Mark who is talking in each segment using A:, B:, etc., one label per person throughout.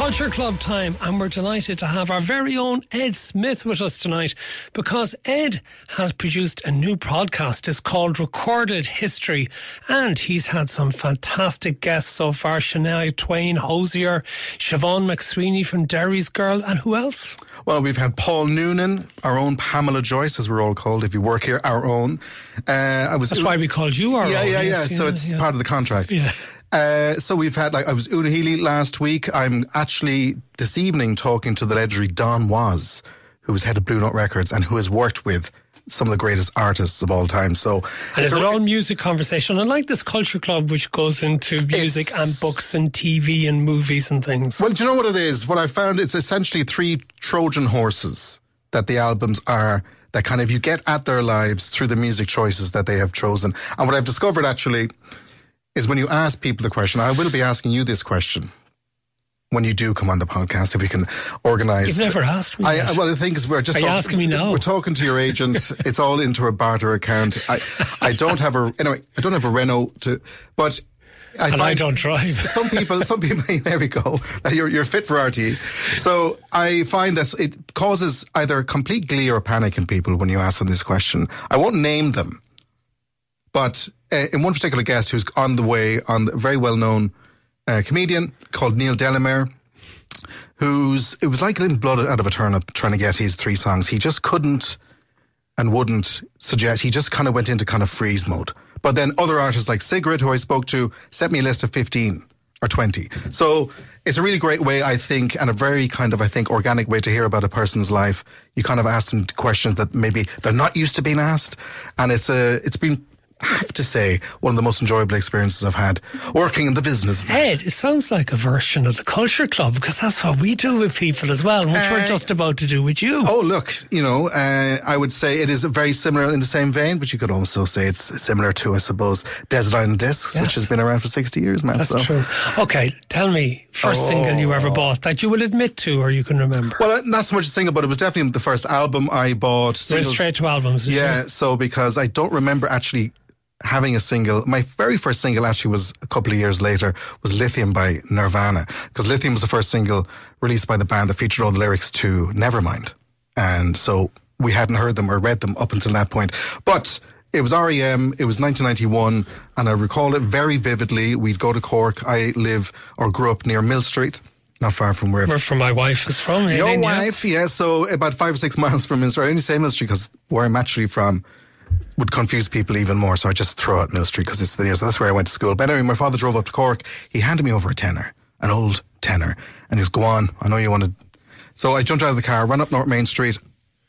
A: Culture Club time, and we're delighted to have our very own Ed Smith with us tonight because Ed has produced a new podcast. It's called Recorded History, and he's had some fantastic guests so far Shania Twain, Hozier, Siobhan McSweeney from Derry Girls, and who else?
B: Well, we've had Paul Noonan, our own Pamela Joyce, as we're all called if you work here, our own.
A: Uh, I was. That's why we called you our
B: yeah,
A: own.
B: Yeah, yeah, yeah. So it's
A: yeah.
B: part of the contract.
A: Yeah.
B: Uh, so we've had like I was Una Healy last week. I'm actually this evening talking to the legendary Don Was, who was head of Blue Note Records and who has worked with some of the greatest artists of all time. So
A: and it's an all music conversation, I like this culture club, which goes into music and books and TV and movies and things.
B: Well, do you know what it is? What I found it's essentially three Trojan horses that the albums are that kind of you get at their lives through the music choices that they have chosen. And what I've discovered actually is when you ask people the question, I will be asking you this question when you do come on the podcast, if we can organise.
A: You've never asked me.
B: I, well, the thing is, we're just.
A: Are you asking me now?
B: We're talking to your agent. it's all into a barter account. I, I don't have a anyway. I don't have a Renault to, but.
A: I and I don't drive.
B: some people, some people. There we go. You're you're fit for RTE. So I find that it causes either complete glee or panic in people when you ask them this question. I won't name them, but uh, in one particular guest who's on the way on the very well known uh, comedian called Neil Delamere, who's it was like getting blood out of a turnip trying to get his three songs. He just couldn't and wouldn't suggest. He just kind of went into kind of freeze mode. But then other artists like Sigrid, who I spoke to, sent me a list of fifteen or 20. So it's a really great way, I think, and a very kind of, I think, organic way to hear about a person's life. You kind of ask them questions that maybe they're not used to being asked. And it's a, it's been I have to say, one of the most enjoyable experiences I've had working in the business.
A: Ed, it sounds like a version of the Culture Club because that's what we do with people as well, which uh, we're just about to do with you.
B: Oh, look, you know, uh, I would say it is very similar in the same vein, but you could also say it's similar to, I suppose, Desert Island Discs, yes. which has been around for 60 years, man.
A: That's
B: so.
A: true. Okay, tell me, first oh. single you ever bought that you will admit to or you can remember?
B: Well, not so much a single, but it was definitely the first album I bought.
A: Straight to albums,
B: Yeah, so because I don't remember actually having a single. My very first single actually was a couple of years later was Lithium by Nirvana because Lithium was the first single released by the band that featured all the lyrics to Nevermind. And so we hadn't heard them or read them up until that point. But it was REM, it was 1991, and I recall it very vividly. We'd go to Cork. I live or grew up near Mill Street. Not far from where,
A: where from my wife is from.
B: Your wife, yeah. yeah. So about five or six miles from Mill Street. I only say Mill Street because where I'm actually from would confuse people even more. So I just throw out Mill Street because it's the nearest. So that's where I went to school. But anyway, my father drove up to Cork. He handed me over a tenner, an old tenner, and he goes, "Go on, I know you wanted." So I jumped out of the car, ran up North Main Street,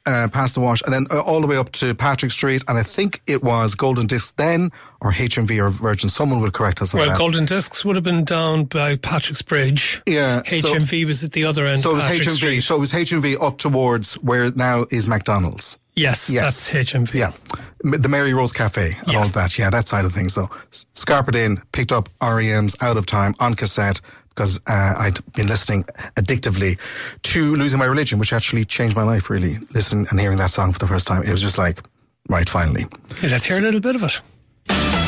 B: uh, past the wash, and then uh, all the way up to Patrick Street. And I think it was Golden Discs then, or HMV or Virgin. Someone would correct us.
A: Well,
B: that.
A: Golden Discs would have been down by Patrick's Bridge.
B: Yeah,
A: HMV so, was at the other end.
B: So it was
A: Patrick
B: HMV.
A: Street.
B: So it was HMV up towards where now is McDonald's.
A: Yes, yes, that's HMV.
B: Yeah, the Mary Rose Cafe and yeah. all of that. Yeah, that side of things. So scarpered in, picked up REM's Out of Time on cassette because uh, I'd been listening addictively to Losing My Religion, which actually changed my life. Really, listening and hearing that song for the first time, it was just like, right, finally.
A: Yeah, let's hear a little bit of it.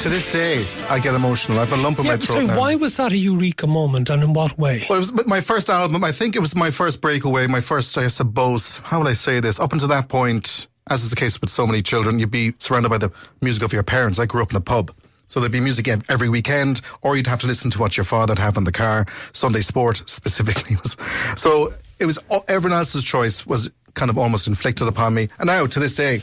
B: To this day, I get emotional. I have a lump in
A: Yeah,
B: my throat
A: sorry,
B: now.
A: why was that a eureka moment and in what way?
B: Well, it was my first album. I think it was my first breakaway, my first, I suppose, how would I say this? Up until that point, as is the case with so many children, you'd be surrounded by the music of your parents. I grew up in a pub. So there'd be music every weekend, or you'd have to listen to what your father'd have in the car. Sunday sport specifically was. So it was, everyone else's choice was kind of almost inflicted upon me. And now, to this day,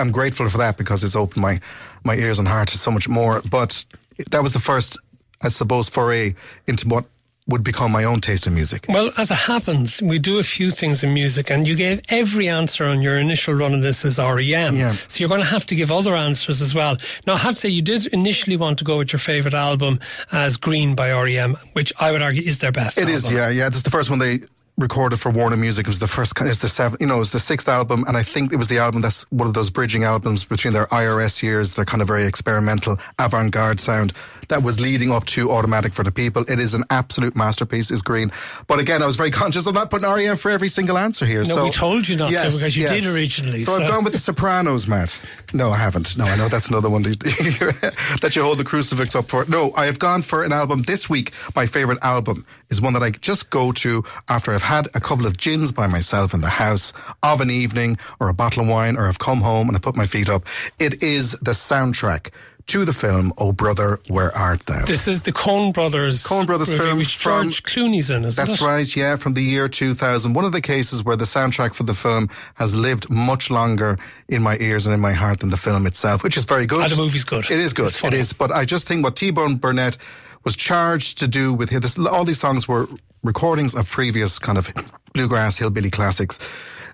B: I'm grateful for that because it's opened my, my ears and heart to so much more. But that was the first, I suppose, foray into what would become my own taste in music.
A: Well, as it happens, we do a few things in music, and you gave every answer on your initial run of this as REM.
B: Yeah.
A: So you're going to have to give other answers as well. Now, I have to say, you did initially want to go with your favourite album as Green by REM, which I would argue is their best.
B: It
A: album.
B: is, yeah, yeah. It's the first one they recorded for Warner Music. It was the first, it's the seventh, you know, it was the sixth album, and I think it was the album that's one of those bridging albums between their IRS years, their kind of very experimental avant-garde sound that was leading up to Automatic for the People. It is an absolute masterpiece. Is Green, but again, I was very conscious of not putting REM for every single answer here.
A: No,
B: so
A: we told you not to because you did originally,
B: So,
A: so-
B: I've gone with the Sopranos, Matt. No, I haven't. No, I know that's another one that that you hold the crucifix up for. No, I have gone for an album this week. My favorite album is one that I just go to after I've had a couple of gins by myself in the house of an evening or a bottle of wine or I've come home and I put my feet up. It is the soundtrack to the film Oh Brother, Where Art Thou?
A: This is the Coen Brothers.
B: Coen Brothers
A: movie,
B: film
A: which
B: from-
A: George Clooney's in, isn't
B: That's
A: it?
B: right, yeah, from the year 2000. One of the cases where the soundtrack for the film has lived much longer in my ears and in my heart than the film itself, which is very good.
A: Ah, the movie's good.
B: It is good.
A: Funny.
B: is. But I just think what T-Bone Burnett was charged to do with his, all these songs were recordings of previous kind of bluegrass hillbilly classics.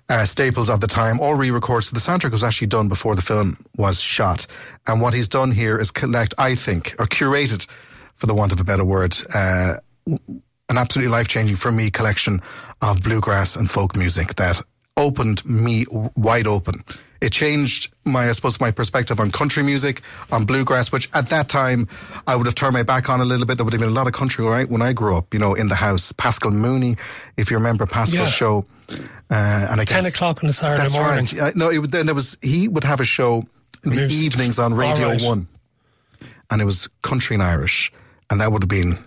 B: Uh, staples of the time, all re-records. So the soundtrack was actually done before the film was shot. And what he's done here is collect, I think, or curated, for the want of a better word, uh, an absolutely life changing for me collection of bluegrass and folk music that opened me wide open. It changed my, I suppose, my perspective on country music, on bluegrass, which at that time I would have turned my back on a little bit. There would have been a lot of country right when I grew up, you know, in the house. Paschal Mooney, if you remember Paschal's
A: Yeah.
B: show, uh, and I
A: 10
B: guess
A: o'clock on a Saturday
B: that's
A: morning.
B: right. No, it, then there was he would have a show in the evenings on Radio
A: right.
B: One, and it was country and Irish, and that would have been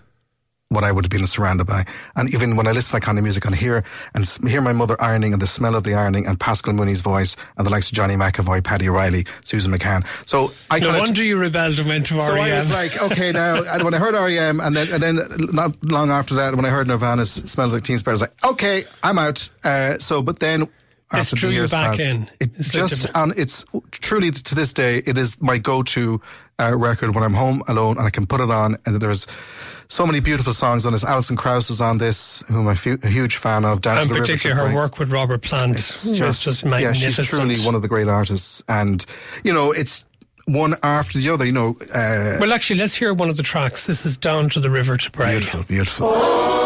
B: what I would have been surrounded by. And even when I listen to that kind of music and hear and hear my mother ironing and the smell of the ironing and Paschal Mooney's voice and the likes of Johnny McEvoy, Paddy O'Reilly, Susan McCann. So I
A: No wonder you rebelled and went to E
B: so
A: REM.
B: I was like, okay, now, and when I heard REM, and then, and then not long after that, when I heard Nirvana's "Smells Like Teen Spirit," I was like, okay, I'm out. Uh, so, but then after
A: drew
B: the years
A: back in.
B: it
A: It's like
B: just
A: the-
B: and it's truly to this day, it is my go-to uh, record when I'm home alone, and I can put it on, and there's. So many beautiful songs on this. Alison Krauss is on this, whom I'm a huge fan of. Down
A: and particularly her work with Robert Plant
B: It's just,
A: just
B: yeah,
A: magnificent.
B: she's truly one of the great artists, and you know, it's one after the other. You know, uh,
A: well, actually, let's hear one of the tracks. This is Down to the River to Pray.
B: beautiful, beautiful.
C: Mothers,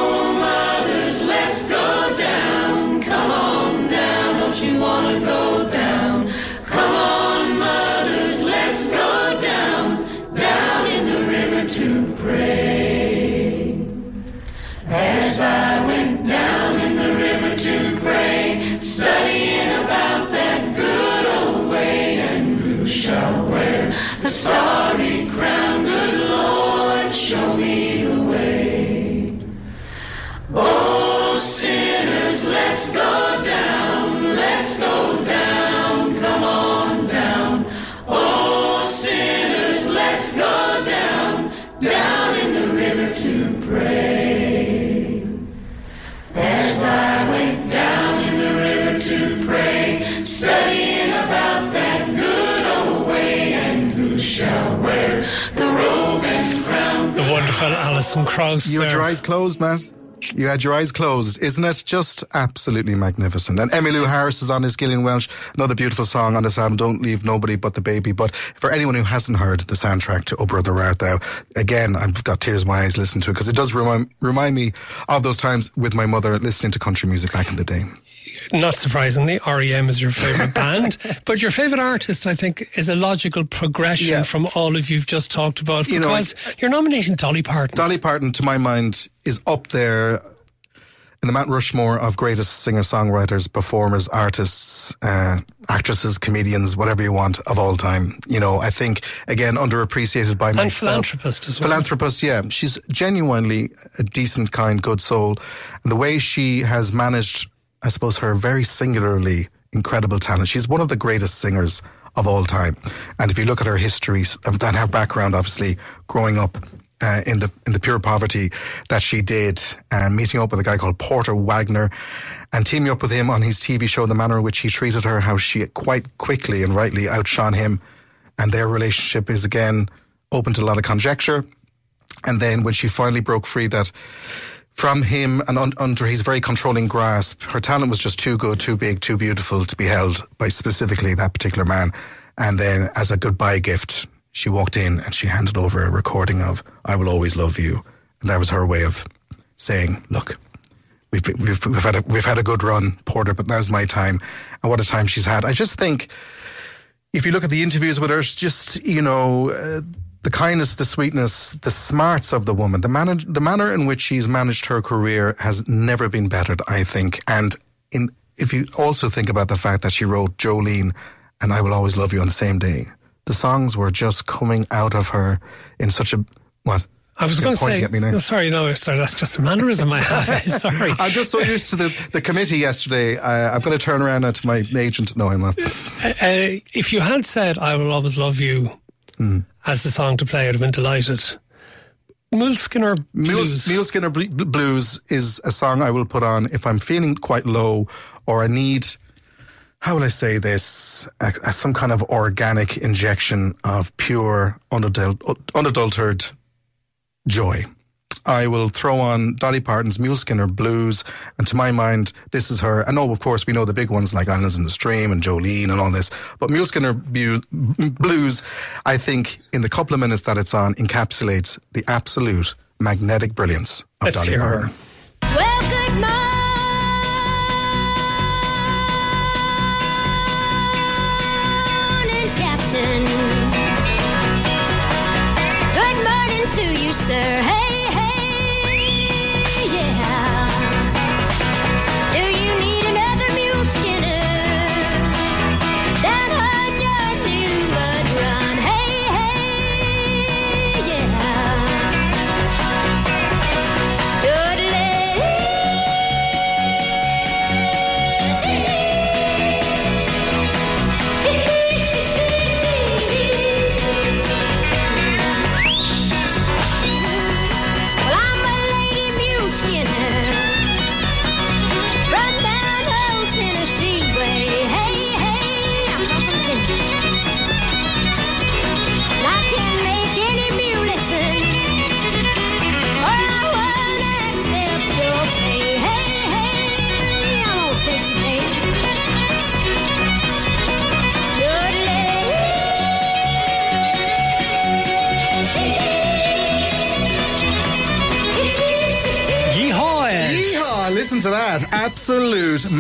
C: and who shall wear the robe and crown?
A: The wonderful Alison Krauss.
B: You had your eyes closed, Matt. You had your eyes closed. Isn't it just absolutely magnificent? And Emmylou Harris is on this, Gillian Welch, another beautiful song on this album, Don't Leave Nobody But the Baby. But for anyone who hasn't heard the soundtrack to Oh Brother Where Art Thou, again, I've got tears in my eyes listening to it because it does remind, remind me of those times with my mother listening to country music back in the day.
A: Not surprisingly, REM is your favourite band, but your favourite artist, I think, is a logical progression
B: Yeah.
A: from all of you've just talked about.
B: You know,
A: Because you're nominating Dolly Parton.
B: Dolly Parton, to my mind, is up there in the Mount Rushmore of greatest singer songwriters, performers, artists, uh, actresses, comedians, whatever you want of all time. You know, I think again underappreciated by
A: And
B: myself.
A: philanthropist as well.
B: Philanthropist, yeah. She's genuinely a decent, kind, good soul. And the way she has managed, I suppose, her very singularly incredible talent. She's one of the greatest singers of all time. And if you look at her history and her background, obviously growing up uh, in the in the pure poverty that she did, and meeting up with a guy called Porter Wagoner, and teaming up with him on his TV show, the manner in which he treated her, how she quite quickly and rightly outshone him, and their relationship is again open to a lot of conjecture. And then when she finally broke free, that from him and un- under his very controlling grasp, her talent was just too good, too big, too beautiful to be held by specifically that particular man. And then as a goodbye gift, she walked in and she handed over a recording of I Will Always Love You. And that was her way of saying, look, we've, we've, we've, had a, we've had a good run, Porter, but now's my time. And what a time she's had. I just think if you look at the interviews with her, it's just you know uh, the kindness, the sweetness, the smarts of the woman, the manner, the manner in which she's managed her career has never been bettered. I think, and in if you also think about the fact that she wrote Jolene and I Will Always Love You on the same day, the songs were just coming out of her in such a what.
A: I was going to say,
B: at me now.
A: no, sorry, no, sorry, that's just a mannerism I have. sorry.
B: I'm just so used to the, the committee yesterday. Uh, I'm going to turn around now to my agent. No, I'm not.
A: Uh, if you had said "I will always love you"
B: Hmm.
A: as the song to play, I'd have been delighted. Muleskin or
B: Mule,
A: blues?
B: Mule Skinner Bl- Bl- Blues is a song I will put on if I'm feeling quite low or I need, how will I say this, a, a- some kind of organic injection of pure, unadul- unadulterated joy. I will throw on Dolly Parton's Mule Skinner Blues, and to my mind, this is her. I know, oh, of course, we know the big ones like Islands in the Stream and Jolene and all this, but Mule Skinner Bu- Blues, I think, in the couple of minutes that it's on, encapsulates the absolute magnetic brilliance of
A: Let's
B: Dolly
A: hear her.
B: Parton.
D: Well, good morning,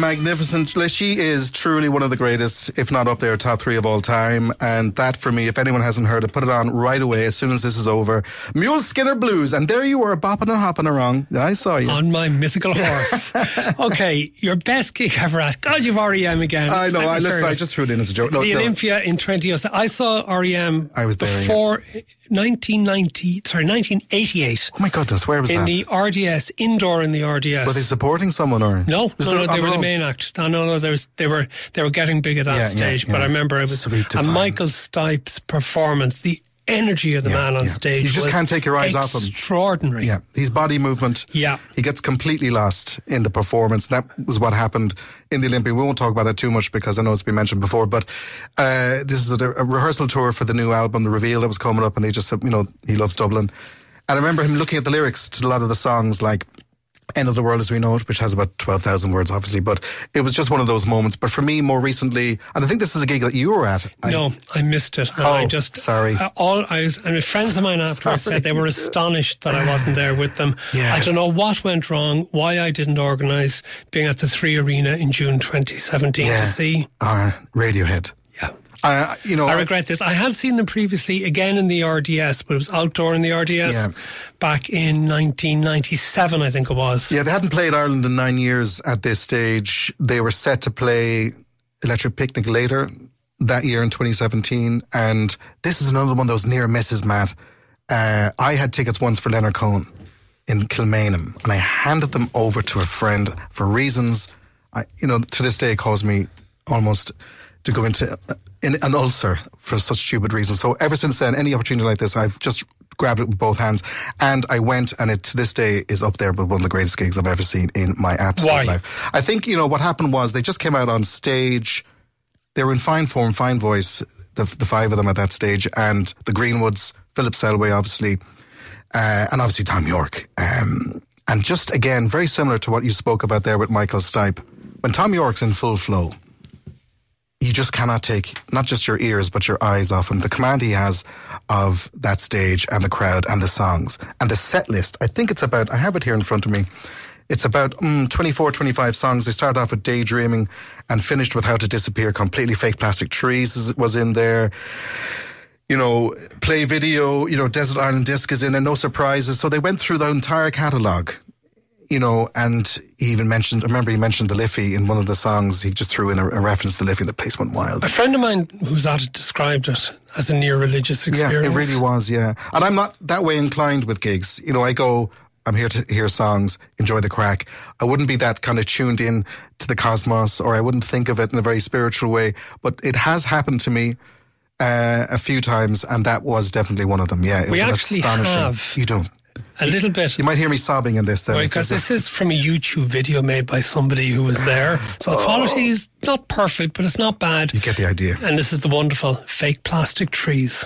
B: magnificent. She is truly one of the greatest, if not up there, top three of all time. And that for me, if anyone hasn't heard it, put it on right away as soon as this is over. Mule Skinner Blues. And there you were, bopping and hopping around. I saw you.
A: On my mythical horse. okay, your best gig ever at. God, you've REM again.
B: I know. I listen. I just threw it in as a joke. No,
A: the
B: no.
A: Olympia in 2007. I saw REM
B: I was there, yeah.
A: Before 1990, sorry, 1988
B: Oh my goodness, where was
A: in
B: that?
A: In the RDS, indoor in the RDS.
B: were they supporting someone or
A: no,
B: Was
A: no,
B: there
A: no, they were the main act. No, no, no, there was, they were they were getting big at that
B: Yeah, yeah,
A: stage. But. I remember it was
B: Sweet
A: a
B: divine.
A: Michael Stipe's performance, the energy of the
B: Yeah,
A: man on
B: yeah.
A: stage.
B: You just can't take your eyes off him.
A: Extraordinary.
B: Yeah, his body movement.
A: Yeah.
B: he gets completely lost in the performance. That was what happened in the Olympia. We won't talk about that too much because I know it's been mentioned before. But uh, this is a, a rehearsal tour for the new album, the reveal that was coming up, and they just said, you know, he loves Dublin. And I remember him looking at the lyrics to a lot of the songs, like. End of the World as We Know It, which has about 12,000 words, obviously, but it was just one of those moments. But for me, more recently, and I think this is a gig that you were at. I-
A: No, I missed it. And
B: Oh,
A: I just
B: sorry.
A: uh, all I was, and friends of mine afterwards
B: Sorry.
A: said they were astonished that I wasn't there with them.
B: Yeah.
A: I don't know what went wrong, why I didn't organise being at the Three Arena in June 2017 to see.
B: Uh, Radiohead. Uh, you know,
A: I regret this. I had seen them previously again in the RDS, but it was outdoor in the RDS
B: Yeah.
A: back in 1997, I think it was.
B: Yeah, they hadn't played Ireland in nine years at this stage. They were set to play Electric Picnic later that year in 2017. And this is another one of those near misses, Matt. Uh, I had tickets once for Leonard Cohen in Kilmainham, and I handed them over to a friend for reasons, I, you know, to this day cause me almost to go into uh, in an ulcer for such stupid reasons. So ever since then, any opportunity like this, I've just grabbed it with both hands, and I went, and it to this day is up there with one of the greatest gigs I've ever seen in my absolute
A: Why?
B: life. I think you know what happened was they just came out on stage. They were in fine form, fine voice, the, the five of them at that stage, and the Greenwoods, Philip Selway, obviously, uh, and obviously Thom Yorke. Um, and just again, very similar to what you spoke about there with Michael Stipe. When Thom Yorke's in full flow, you just cannot take not just your ears but your eyes off him. The command he has of that stage and the crowd and the songs and the set list. I think it's about. I have it here in front of me. It's about mm, 24, 25 songs. They started off with Daydreaming and finished with How to Disappear. Completely Fake Plastic Trees was in there. You know, play video, you know, Desert Island Disc is in and no surprises. So they went through the entire catalogue you know, and he even mentioned, I remember he mentioned the Liffey in one of the songs. He just threw in a, a reference to the Liffey. The place went wild.
A: A friend of mine who's at it described it as a near religious experience.
B: Yeah, it really was. Yeah, and I'm not that way inclined with gigs. You know, I go. I'm here to hear songs, enjoy the crack. I wouldn't be that kind of tuned in to the cosmos, or I wouldn't think of it in a very spiritual way. But it has happened to me uh, a few times, and that was definitely one of them. Yeah, it
A: We
B: was
A: actually
B: astonishing.
A: have-
B: You don't.
A: A little bit.
B: You might hear me sobbing in this. Then
A: Because this is from a YouTube video made by somebody who was there. So the quality oh. is not perfect, but it's not bad.
B: you get the idea.
A: And this is the wonderful fake plastic trees.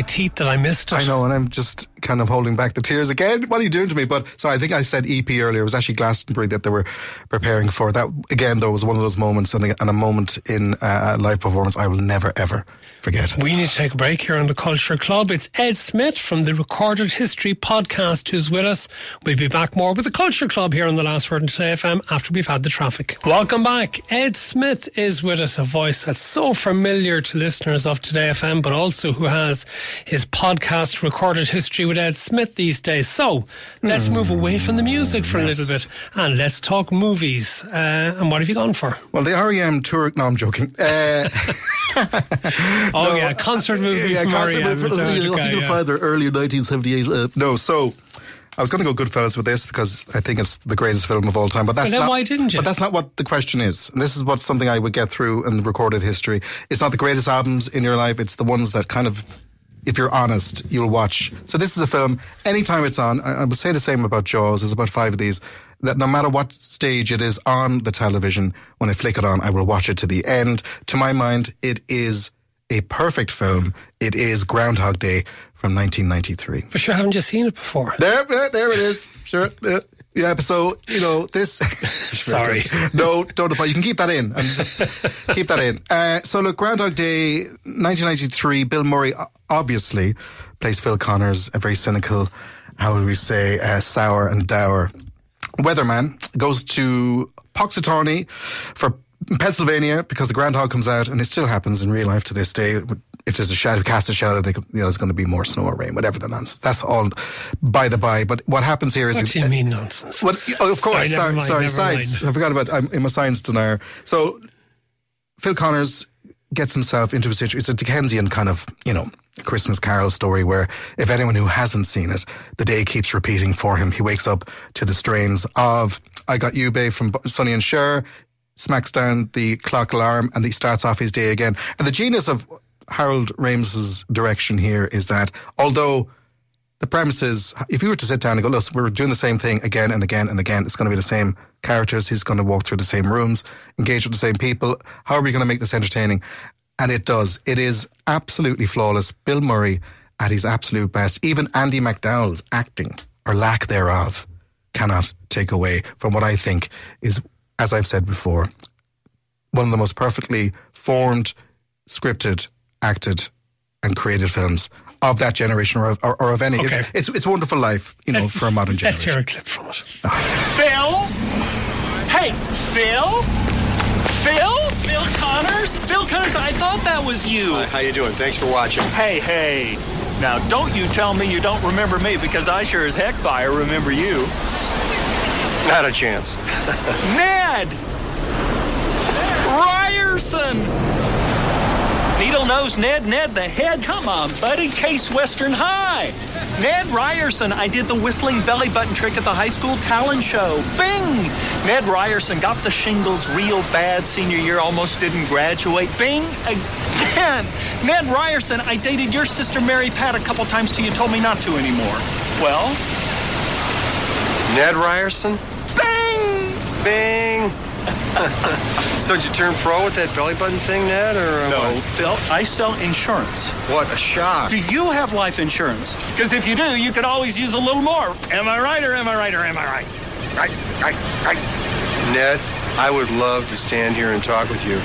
A: My teeth that I missed it.
B: I know, and I'm just kind of holding back the tears again. What are you doing to me? But sorry, I think I said EP earlier. It was actually Glastonbury that they were preparing for. That again, though, was one of those moments and a, and a moment in uh, a live performance I will never ever forget.
A: We need to take a break here on the Culture Club. It's Ed Smith from the Recorded History podcast who's with us. We'll be back more with the Culture Club here on the Last Word on Today FM after we've had the traffic. Welcome back. Ed Smith is with us, a voice that's so familiar to listeners of Today FM, but also who has his podcast Recorded History with Ed Smith these days. So let's move away from the music for a little bit and let's talk movies. Uh, and what have you gone for?
B: Well, the REM tour. No, I'm joking. Uh,
A: Oh, yeah, concert movie
B: yeah,
A: from
B: concert movie.
A: Reserved,
B: I think you'll
A: yeah.
B: find the early 1978. Uh, no, so. I was going to go Goodfellas with this because I think it's the greatest film of all time. But that's
A: Well,
B: not,
A: why didn't you?
B: But that's not what the question is. And this is what something I would get through in recorded history. It's not the greatest albums in your life. It's the ones that kind of, if you're honest, you'll watch. So this is a film. Anytime it's on, I, I would say the same about Jaws. There's about five of these. That no matter what stage it is on the television, when I flick it on, I will watch it to the end. To my mind, it is a perfect film. It is Groundhog Day from 1993.
A: For sure, haven't you seen it before?
B: There, there, there it is. Sure. Yeah, so you know this.
A: Sorry.
B: no, don't. apologize. You can keep that in. And just keep that in. Uh, so look, Groundhog Day, 1993. Bill Murray obviously plays Phil Connors, a very cynical, how would we say, uh, sour and dour weatherman. Goes to Punxsutawney for Pennsylvania because the groundhog comes out, and it still happens in real life to this day. If there's a shadow, cast a shadow, they, you know, there's going to be more snow or rain, whatever the nonsense. That's all by the by. But what happens here is
A: What do you mean nonsense?
B: What, oh, of course.
A: Sorry,
B: Sorry,
A: mind,
B: sorry, science.
A: mind.
B: I forgot about. I'm, I'm a science denier. So Phil Connors gets himself into a situation. It's a Dickensian kind of, you know, Christmas Carol story where if anyone who hasn't seen it, the day keeps repeating for him. He wakes up to the strains of "I Got You, Babe" from Sonny and Cher, smacks down the clock alarm, and he starts off his day again. And the genius of Harold Ramis's direction here is that although the premise is if you were to sit down and go, look, we're doing the same thing again and again and again, it's going to be the same characters. He's going to walk through the same rooms, engage with the same people. How are we going to make this entertaining? And it does. It is absolutely flawless. Bill Murray at his absolute best. Even Andie MacDowell's acting or lack thereof cannot take away from what I think is, as I've said before, one of the most perfectly formed, scripted, acted, and created films of that generation or of, or, or of any.
A: Okay.
B: It- it's it's a wonderful life, you know, for a modern generation.
A: Let's hear a clip from it.
E: Phil? Hey, Phil? Phil? Phil Connors? Phil Connors, I thought that was you.
F: Hi, how you doing? Thanks for watching.
E: Hey, hey. Now, don't you tell me you don't remember me because I sure as heck fire remember you.
F: Not a chance.
E: Ned! Ryerson! Needle nose Ned, Ned the head. Come on, buddy. Case Western High. Ned Ryerson, I did the whistling belly button trick at the high school talent show. Bing! Ned Ryerson got the shingles real bad senior year, almost didn't graduate. Bing! Again! Ned Ryerson, I dated your sister Mary Pat a couple times till you told me not to anymore. Well,
F: Ned Ryerson?
E: bing!
F: Bing! so did you turn pro with that belly button thing, Ned, or uh,
E: No,
F: what?
E: Phil, I sell insurance.
F: What a shock!
E: Do you have life insurance? Because if you do, you could always use a little more. Am I right or am I right or am I right? Right, right, right.
F: Ned, I would love to stand here and talk with you,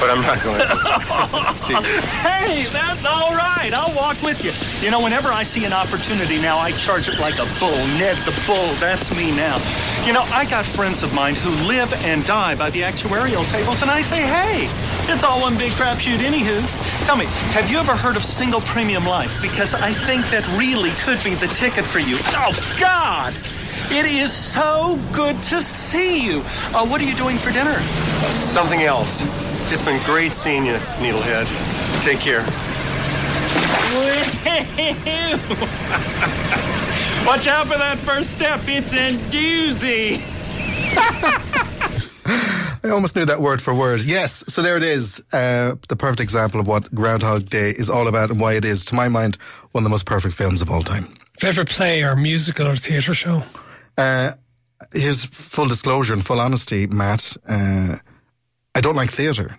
F: but I'm not going to. See,
E: Hey, that's all right. I'll walk with you. You know, whenever I see an opportunity now, I charge it like a bull. Ned the bull, that's me now. You know, I got friends of mine who live and die by the actuarial tables, and I say, hey, it's all one big crapshoot, anywho. Tell me, have you ever heard of single premium life? Because I think that really could be the ticket for you. Oh, God! It is so good to see you. Uh, what are you doing for dinner?
F: something else. It's been great seeing you, Needlehead. Take care.
E: Watch out for that first step. It's a doozy.
B: I almost knew that word for word. Yes, so there it is. Uh, the perfect example of what Groundhog Day is all about and why it is, to my mind, one of the most perfect films of all time.
A: Favorite play or musical or theatre show?
B: Uh, here's full disclosure and full honesty, Matt. Uh, I don't like theatre.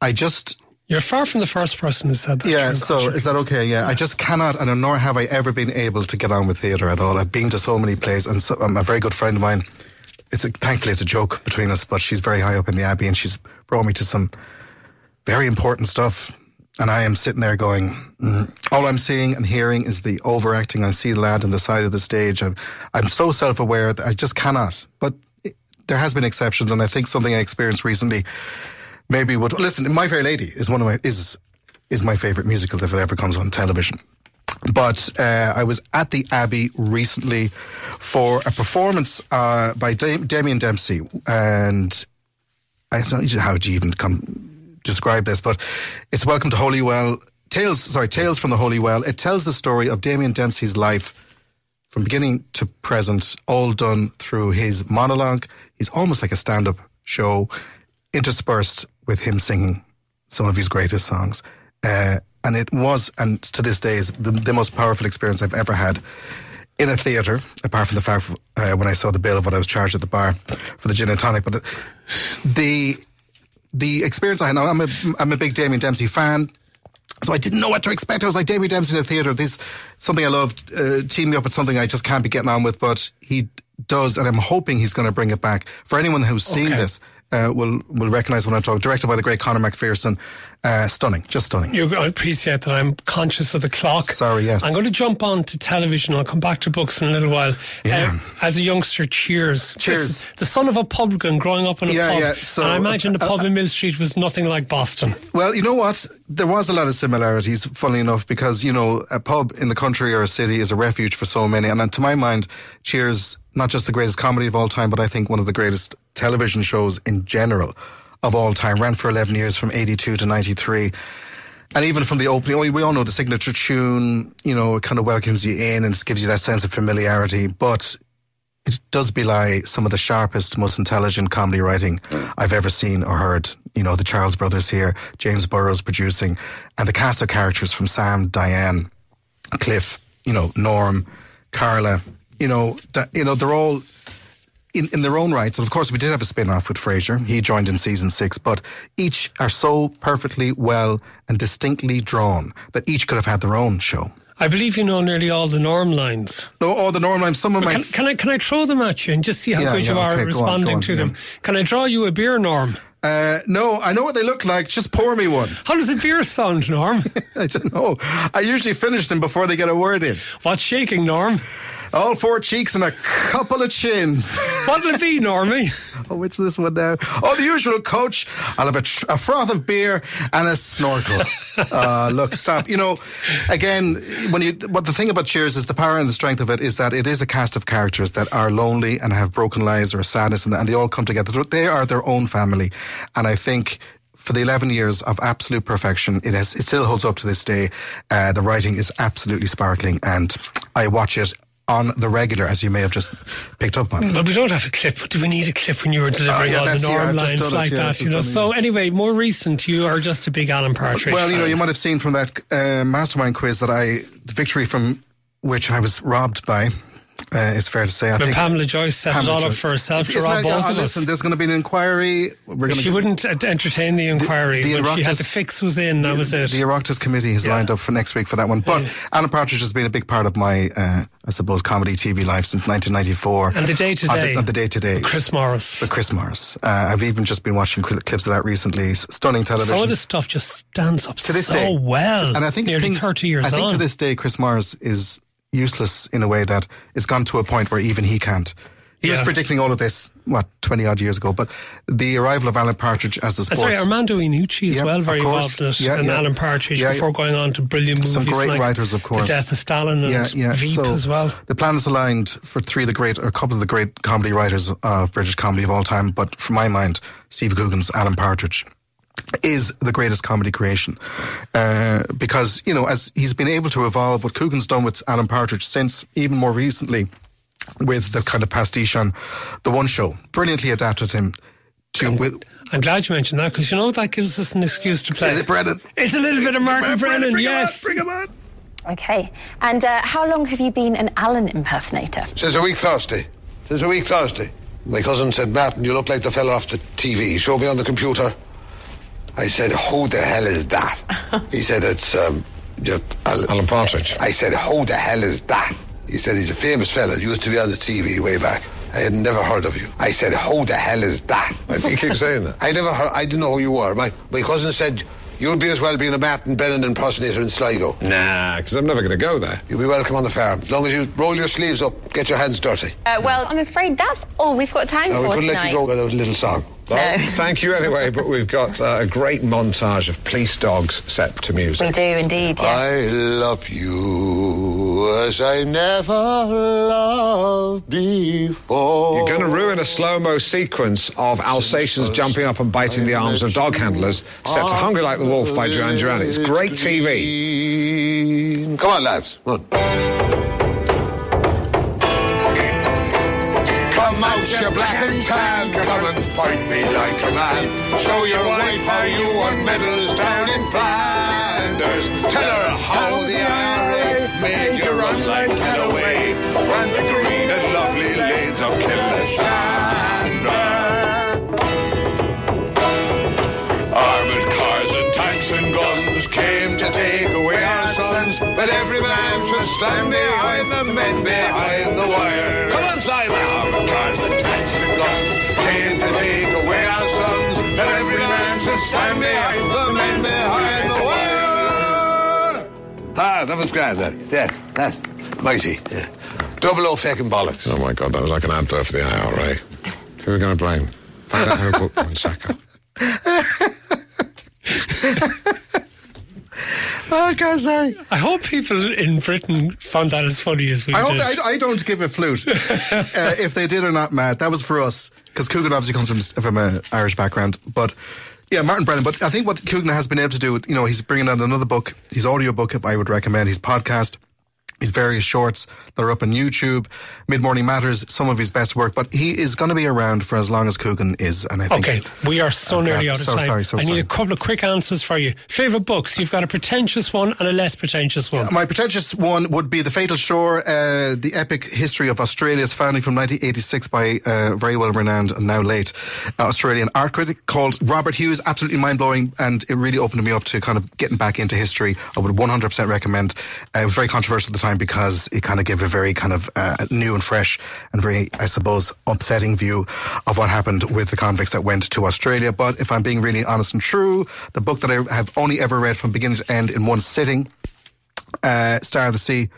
B: I just
A: You're far from the first person who said that.
B: Yeah, so is that okay? Yeah, I just cannot, and nor have I ever been able to get on with theatre at all. I've been to so many plays, and so, um, a very good friend of mine. It's a, thankfully it's a joke between us, but she's very high up in the Abbey, and she's brought me to some very important stuff. And I am sitting there going, mm, all I'm seeing and hearing is the overacting. I see the lad on the side of the stage. I'm, I'm so self aware that I just cannot. But there has been exceptions, and I think something I experienced recently maybe would listen. My Fair Lady is one of my is is my favorite musical if it ever comes on television. But uh, I was at the Abbey recently for a performance uh, by Dam- Damien Dempsey, and I don't know how do you even come describe this, but it's Welcome to Holywell. Tales, sorry, Tales from the Holy Well. It tells the story of Damien Dempsey's life from beginning to present, all done through his monologue. He's almost like a stand-up show, interspersed with him singing some of his greatest songs. Uh, and it was, and to this day, is the, the most powerful experience I've ever had in a theatre, apart from the fact uh, when I saw the bill of what I was charged at the bar for the gin and tonic. But the, the experience I had, I'm a, I'm a big Damien Dempsey fan. So I didn't know what to expect. I was like Damien Dempsey in the theatre. This something I loved. Uh, team me up with something I just can't be getting on with, but he does, and I'm hoping he's going to bring it back. For anyone who's seen
A: Okay.
B: this, uh, will will recognise what I'm talking. Directed by the great Conor McPherson. Uh, stunning, just stunning.
A: You I appreciate that I'm conscious of the clock.
B: Sorry, yes.
A: I'm going to jump on to television. I'll come back to books in a little while.
B: Yeah.
A: Uh, as a youngster, Cheers.
B: Cheers.
A: This- the son of a publican growing up in a
B: Yeah,
A: pub.
B: yeah, so-
A: and I imagine the
B: uh,
A: pub in Mill Street was nothing like Boston.
B: Well, you know what? There was a lot of similarities, funnily enough, because, you know, a pub in the country or a city is a refuge for so many. And then to my mind, Cheers, not just the greatest comedy of all time, but I think one of the greatest television shows in general of all time. Ran for 11 years from 82 to 93. And even from the opening, we- all know the signature tune, you know, it kind of welcomes you in and gives you that sense of familiarity. But it does belie some of the sharpest, most intelligent comedy writing I've ever seen or heard. You know, the Charles brothers here, James Burrows producing, and the cast of characters from Sam, Diane, Cliff, you know, Norm, Carla, you know, da- you know, they're all in, in their own rights. And of course, we did have a spin off with Frasier. He joined in season six, but each are so perfectly well and distinctly drawn that each could have had their own show.
A: I believe you know nearly all the norm lines.
B: No, all the norm lines, some of my
A: Can, can I can I throw them at you and just see how
B: Yeah,
A: good you are
B: okay,
A: at
B: go on,
A: responding
B: on,
A: to
B: yeah.
A: them? Can I draw you a beer, Norm?
B: Uh, no, I know what they look like. Just pour me one.
A: How does a beer sound, Norm?
B: I don't know. I usually finish them before they get a word in.
A: What's shaking, Norm?
B: All four cheeks and a couple of chins.
A: What'll it be, Normie?
B: oh, which is this one now? Oh, the usual coach. I'll have a, tr- a froth of beer and a snorkel. uh, look, stop. You know, again, when you, what the thing about Cheers is the power and the strength of it is that it is a cast of characters that are lonely and have broken lives or sadness and, and they all come together. They are their own family. And I think for the 11 years of absolute perfection, it has, it still holds up to this day. Uh, the writing is absolutely sparkling and I watch it on the regular, as you may have just picked up on.
A: But we don't have a clip. Do we need a clip when you were delivering
B: yeah,
A: all the
B: yeah,
A: norm
B: I've
A: lines
B: done it,
A: like
B: yeah,
A: that? You know. So
B: it,
A: anyway, more recent, you are just a big Alan Partridge.
B: Well, you know, you might have seen from that uh, mastermind quiz that I, the victory from which I was robbed by, uh, is fair to say. I
A: When
B: think
A: Pamela Joyce set it
B: Pamela
A: all up
B: Joyce.
A: for herself to rob both
B: oh,
A: of
B: listen,
A: us.
B: there's going to be an inquiry. We're going
A: She
B: to.
A: wouldn't ent- entertain the inquiry
B: the
A: when she had the fix was in. That was it.
B: The Oireachtas committee has
A: Yeah.
B: lined up for next week for that one. But Alan Partridge has been a big part of my, uh, I suppose, comedy TV life since 1994.
A: And the day-to-day.
B: And the day to day.
A: Chris Morris.
B: The Chris Morris. Uh, I've even just been watching cl- clips of that recently. Stunning television.
A: Some of this stuff just stands up
B: to this
A: so
B: day.
A: well.
B: And I think
A: nearly
B: things,
A: thirty years
B: I think
A: on.
B: to this day, Chris Morris is useless in a way that it's gone to a point where even he can't. He was predicting all of this, what, 20 odd years ago. But the arrival of Alan Partridge as the sports.
A: Sorry, Armando Iannucci as
B: Yeah,
A: well, very involved in it,
B: Yeah,
A: and
B: yeah.
A: Alan Partridge
B: Yeah,
A: before going on to brilliant movies
B: Some great
A: like
B: writers, of course.
A: The Death of Stalin and
B: yeah, yeah.
A: Veep
B: so
A: as well.
B: The planets aligned for three of the great, or a couple of the great comedy writers of British comedy of all time. But for my mind, Steve Coogan's Alan Partridge is the greatest comedy creation uh, because you know as he's been able to evolve what Coogan's done with Alan Partridge since even more recently with the kind of pastiche on the one show brilliantly adapted him to with
A: I'm glad you mentioned that because you know that gives us an excuse to play.
B: is it Brennan
A: It's a little bit of Martin Brennan,
B: bring him on,
A: yes.
B: bring him on.
G: Okay. And uh, how long have you been an Alan impersonator?
H: Since a week Thursday. Since a week Thursday. My cousin said, Martin, you look like the fella off the TV. Show me on the computer. I said, who the hell is that? he said, it's um, yeah,
I: Alan Partridge.
H: I said, who the hell is that? He said, he's a famous fella. Used to be on the TV way back. I had never heard of you. I said, who the hell is that?
I: I think you keep saying that.
H: I never heard, I didn't know who you were. My, my cousin said, you'd be as well being a Martin Brennan impersonator in Sligo.
I: Nah, because I'm never going to go there.
H: You'll be welcome on the farm. As long as you roll your sleeves up, get your hands dirty.
G: Uh, well, I'm afraid that's all we've got time
H: No, we
G: for
H: couldn't
G: tonight.
H: let you go without a little song.
I: Well, thank you anyway, but we've got uh, a great montage of police dogs set to music.
G: We do indeed, yeah.
H: I love you as I never loved before.
I: You're going to ruin a slow-mo sequence of Alsatians jumping up and biting the arms of dog handlers set to Hungry Like the Wolf by Duran Duran. It's great TV.
H: Come on, lads. Come on. Use your black and tan, come and fight me like a man. Show your wife how you won medals down in Flanders. Tell her how the IRA made you run like Callaway Run the green and lovely lanes of Killeshandra. Armored cars and tanks and guns came to take away our sons, but every man should stand behind. Ah, that was grand, that. Yeah, that. Mighty, yeah. Double O feckin' bollocks.
I: Oh my God, that was like an advert for the IRA. Who are we going to blame? Find out who put Fonseca.
B: Oh, God, sorry.
A: I hope people in Britain found that as funny as we
B: I
A: did.
B: hope I, I don't give a flute uh, if they did or not, Matt. That was for us because Coogan obviously comes from from an Irish background, but. Yeah, Martin Brennan. But I think what Coogan has been able to do, you know, he's bringing out another book, his audio book, if I would recommend, his podcast, his various shorts that are up on YouTube, Mid Morning Matters, some of his best work. But he is going to be around for as long as Coogan is, and I think.
A: Okay, we are so
B: Okay,
A: nearly out of
B: so
A: time.
B: sorry, so
A: I need
B: sorry.
A: a couple of quick answers for you. Favorite books? You've got a pretentious one and a less pretentious one.
B: My pretentious one would be The Fatal Shore, uh, the epic history of Australia's founding from 1986 by a very well renowned and now late uh, Australian art critic called Robert Hughes. Absolutely mind blowing, and it really opened me up to kind of getting back into history. I would 100% recommend. Uh, it was very controversial at the time because it kind of gave a very kind of uh, new and fresh and very, I suppose, upsetting view of what happened with the convicts that went to Australia. But if I'm being really honest and true, the book that I have only ever read from beginning to end in one sitting uh, Star of the Sea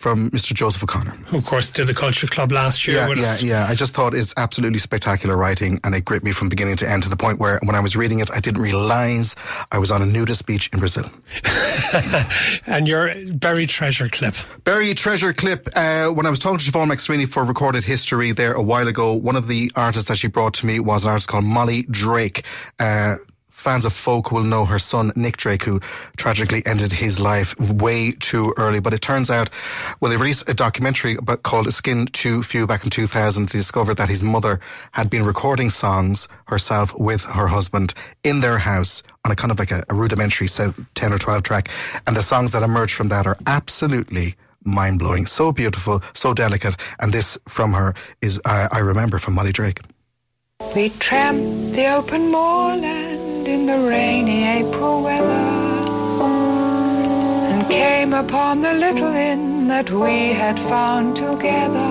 B: from Mr. Joseph O'Connor.
A: Who, of course, did the Culture Club last year
B: Yeah, yeah,
A: us.
B: yeah. I just thought it's absolutely spectacular writing and it gripped me from beginning to end to the point where when I was reading it, I didn't realize I was on a nudist beach in Brazil.
A: and your buried treasure clip.
B: Buried treasure clip. Uh, when I was talking to Siobhan McSweeney for recorded history there a while ago, one of the artists that she brought to me was an artist called Molly Drake. Uh, fans of folk will know her son Nick Drake, who tragically ended his life way too early. But it turns out, well, they released a documentary about, called "A Skin Too Few" back in 2000. They discovered that his mother had been recording songs herself with her husband in their house on a kind of like a, a rudimentary say, 10 or 12 track, and the songs that emerged from that are absolutely mind blowing, so beautiful, so delicate. And this from her is uh, I remember from Molly Drake.
J: We tramped the open moorland in the rainy April weather and came upon the little inn that we had found together.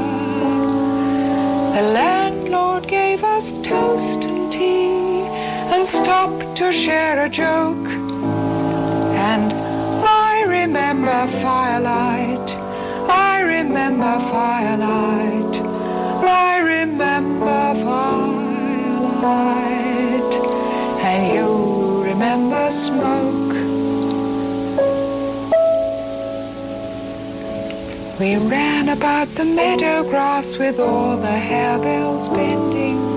J: The landlord gave us toast and tea and stopped to share a joke. And I remember firelight, I remember firelight, I remember firelight, and you remember smoke. We ran about the meadow grass with all the harebells bending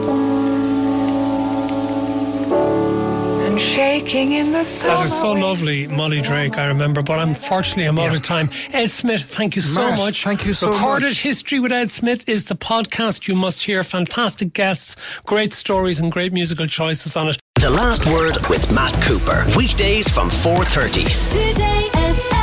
J: and shaking in the sun.
A: That is so lovely, Molly Drake, I remember, but unfortunately I'm out of time. Ed Smith, thank you so
B: Matt,
A: much.
B: thank you so
A: Recorded
B: much.
A: Recorded History with Ed Smith is the podcast you must hear. Fantastic guests, great stories and great musical choices on it.
K: The Last Word with Matt Cooper. Weekdays from 4.30.
C: Today FM.